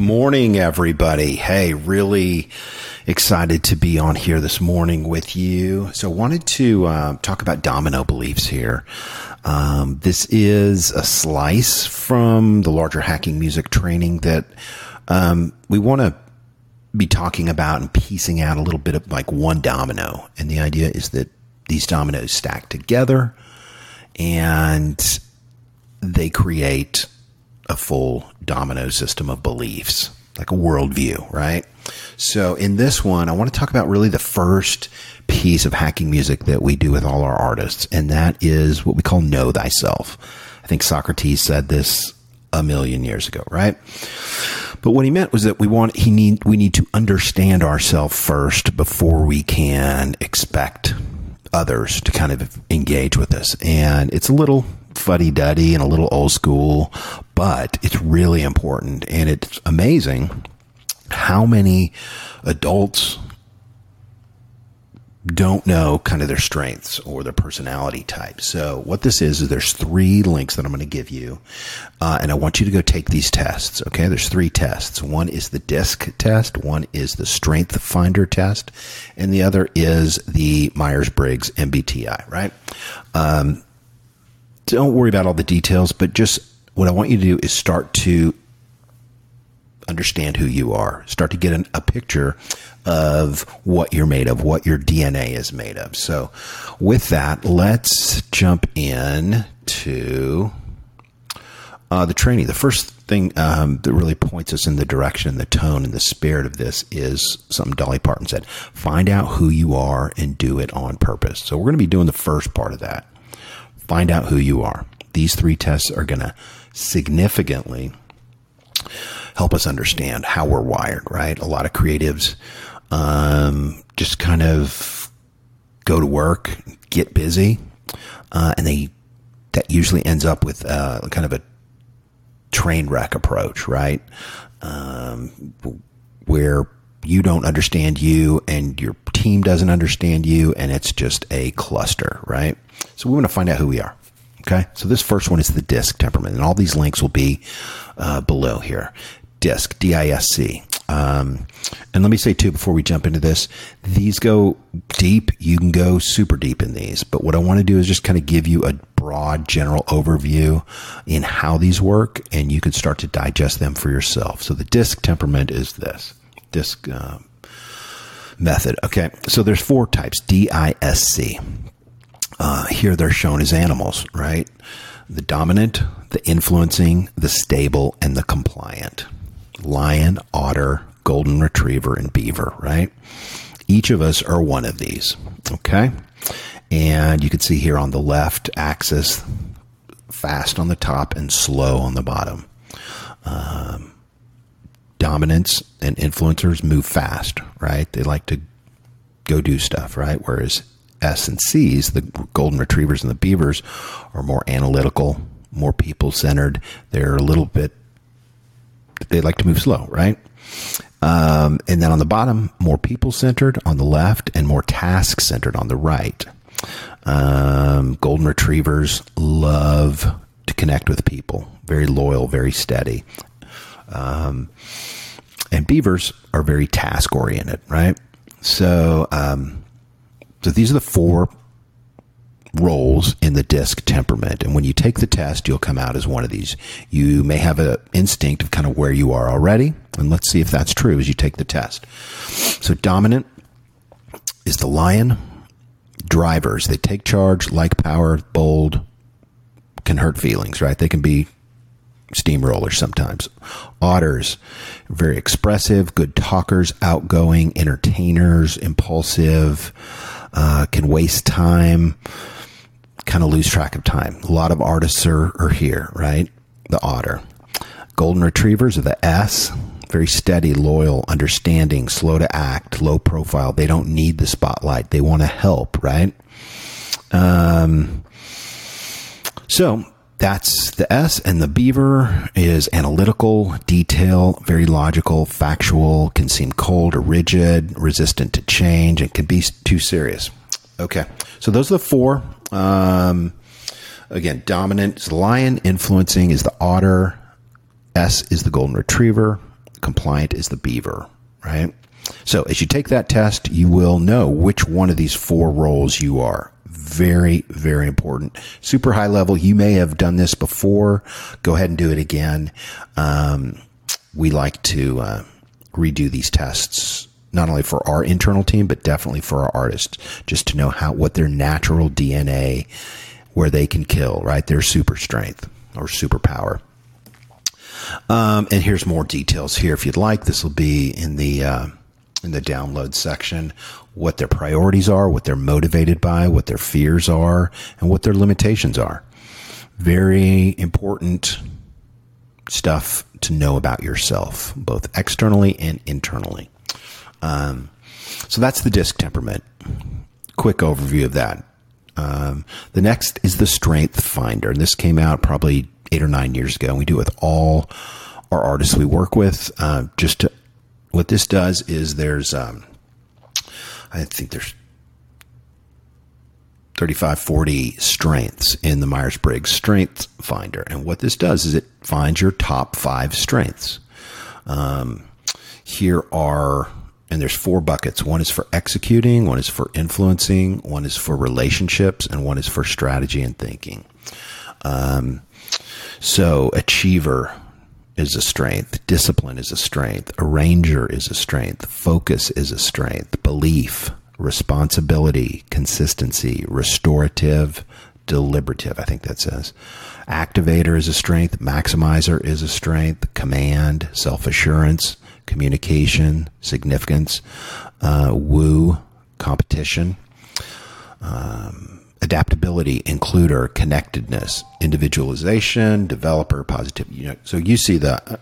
Morning, everybody. Hey, really excited to be on here this morning with you. So, I wanted to uh, talk about domino beliefs here. Um, this is a slice from the larger hacking music training that um, we want to be talking about and piecing out a little bit of like one domino. And the idea is that these dominoes stack together and they create a full domino system of beliefs, like a worldview, right? So in this one, I want to talk about really the first piece of hacking music that we do with all our artists, and that is what we call know thyself. I think Socrates said this a million years ago, right? But what he meant was that we want he need we need to understand ourselves first before we can expect others to kind of engage with us. And it's a little fuddy duddy and a little old school, but it's really important. And it's amazing how many adults don't know kind of their strengths or their personality type. So what this is is there's three links that I'm going to give you, uh, and I want you to go take these tests. Okay, there's three tests. One is the DISC test, one is the Strength Finder test, and the other is the Myers Briggs MBTI. Right. Um, don't worry about all the details, but just what I want you to do is start to understand who you are. Start to get an, a picture of what you're made of, what your DNA is made of. So, with that, let's jump in to uh, the training. The first thing um, that really points us in the direction, the tone, and the spirit of this is something Dolly Parton said find out who you are and do it on purpose. So, we're going to be doing the first part of that. Find out who you are. These three tests are going to significantly help us understand how we're wired, right? A lot of creatives um, just kind of go to work, get busy, uh, and they that usually ends up with uh, kind of a train wreck approach, right? Um, where you don't understand you and your team doesn't understand you, and it's just a cluster, right? So we want to find out who we are. Okay, so this first one is the disc temperament, and all these links will be uh, below here. Disc, D I S C. Um, and let me say too, before we jump into this, these go deep. You can go super deep in these, but what I want to do is just kind of give you a broad general overview in how these work, and you can start to digest them for yourself. So the disc temperament is this disc uh, method. Okay, so there's four types: D I S C. Uh, here they're shown as animals, right? The dominant, the influencing, the stable, and the compliant lion, otter, golden retriever, and beaver, right? Each of us are one of these, okay? And you can see here on the left axis, fast on the top and slow on the bottom. Um, dominance and influencers move fast, right? They like to go do stuff, right? Whereas S and C's, the golden retrievers and the beavers, are more analytical, more people centered. They're a little bit they like to move slow, right? Um, and then on the bottom, more people centered on the left and more task centered on the right. Um, golden retrievers love to connect with people, very loyal, very steady. Um, and beavers are very task oriented, right? So, um, so these are the four roles in the disc temperament. And when you take the test, you'll come out as one of these. You may have an instinct of kind of where you are already. And let's see if that's true as you take the test. So dominant is the lion. Drivers, they take charge, like power, bold, can hurt feelings, right? They can be steamrollers sometimes. Otters, very expressive, good talkers, outgoing, entertainers, impulsive, can waste time kind of lose track of time. A lot of artists are, are here, right? The otter. Golden retrievers are the S. Very steady, loyal, understanding, slow to act, low profile. They don't need the spotlight. They want to help, right? Um, so that's the S. And the beaver is analytical, detail, very logical, factual, can seem cold or rigid, resistant to change, and can be too serious. Okay. So those are the four um, again, dominant is the lion, influencing is the otter, S is the golden retriever, compliant is the beaver, right? So as you take that test, you will know which one of these four roles you are. Very, very important. Super high level. You may have done this before. Go ahead and do it again. Um, we like to uh, redo these tests not only for our internal team, but definitely for our artists, just to know how what their natural DNA, where they can kill, right? Their super strength or superpower. Um, and here's more details here if you'd like. This will be in the uh, in the download section. What their priorities are, what they're motivated by, what their fears are, and what their limitations are. Very important stuff to know about yourself, both externally and internally. Um, so that's the disc temperament. Quick overview of that. Um, the next is the strength finder. And this came out probably eight or nine years ago. And we do it with all our artists we work with. Uh, just to, what this does is there's, um, I think there's 35, 40 strengths in the Myers Briggs Strength Finder. And what this does is it finds your top five strengths. Um, here are and there's four buckets. One is for executing, one is for influencing, one is for relationships, and one is for strategy and thinking. Um, so, achiever is a strength, discipline is a strength, arranger is a strength, focus is a strength, belief, responsibility, consistency, restorative, deliberative. I think that says. Activator is a strength, maximizer is a strength, command, self assurance, communication, significance, uh, woo, competition, um, adaptability, includer, connectedness, individualization, developer, positivity. You know, so you see the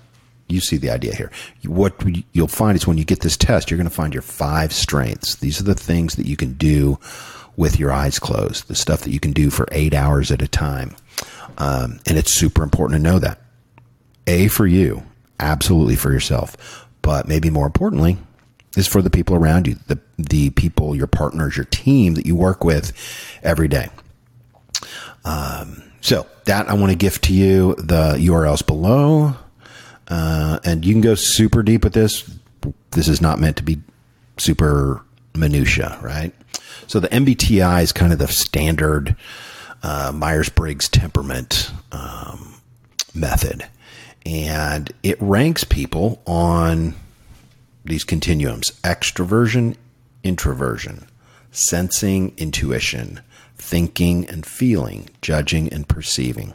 you see the idea here. What you'll find is when you get this test, you're going to find your five strengths. These are the things that you can do with your eyes closed, the stuff that you can do for eight hours at a time. Um, and it's super important to know that. A for you, absolutely for yourself but maybe more importantly, is for the people around you, the the people, your partners, your team that you work with every day. Um, so that I want to gift to you the URLs below, uh, and you can go super deep with this. This is not meant to be super minutia, right? So the MBTI is kind of the standard uh, Myers Briggs temperament um, method and it ranks people on these continuums extroversion, introversion, sensing, intuition, thinking and feeling, judging and perceiving.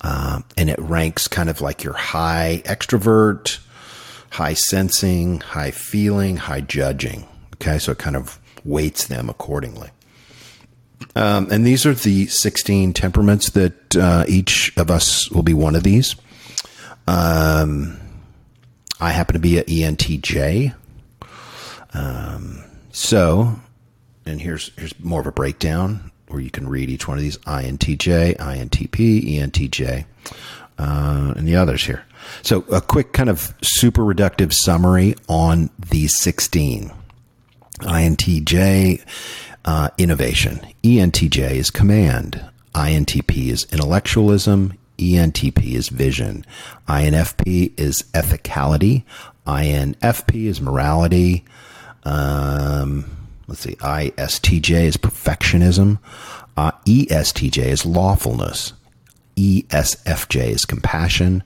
Uh, and it ranks kind of like your high extrovert, high sensing, high feeling, high judging. Okay, so it kind of weights them accordingly. Um, and these are the 16 temperaments that uh, each of us will be one of these. Um, I happen to be an ENTJ. Um, so, and here's here's more of a breakdown where you can read each one of these: INTJ, INTP, ENTJ, uh, and the others here. So, a quick kind of super reductive summary on the 16. INTJ, uh, innovation. ENTJ is command. INTP is intellectualism. ENTP is vision. INFP is ethicality. INFP is morality. Um, let's see. ISTJ is perfectionism. Uh, ESTJ is lawfulness. ESFJ is compassion.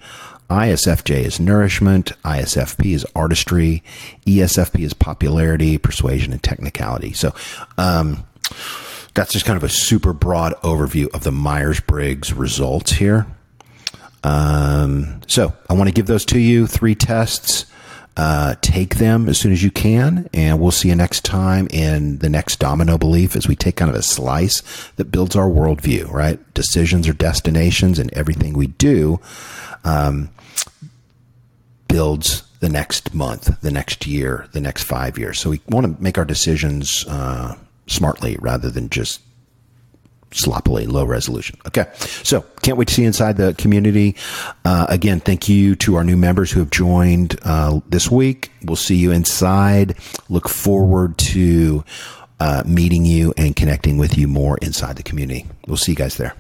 ISFJ is nourishment. ISFP is artistry. ESFP is popularity, persuasion, and technicality. So, um, that's just kind of a super broad overview of the Myers Briggs results here. Um, so I want to give those to you three tests. Uh, take them as soon as you can, and we'll see you next time in the next domino belief as we take kind of a slice that builds our worldview, right? Decisions or destinations, and everything we do um, builds the next month, the next year, the next five years. So we want to make our decisions uh, smartly rather than just sloppily low resolution. Okay. So can't wait to see inside the community. Uh, again, thank you to our new members who have joined uh, this week. We'll see you inside. Look forward to uh, meeting you and connecting with you more inside the community. We'll see you guys there.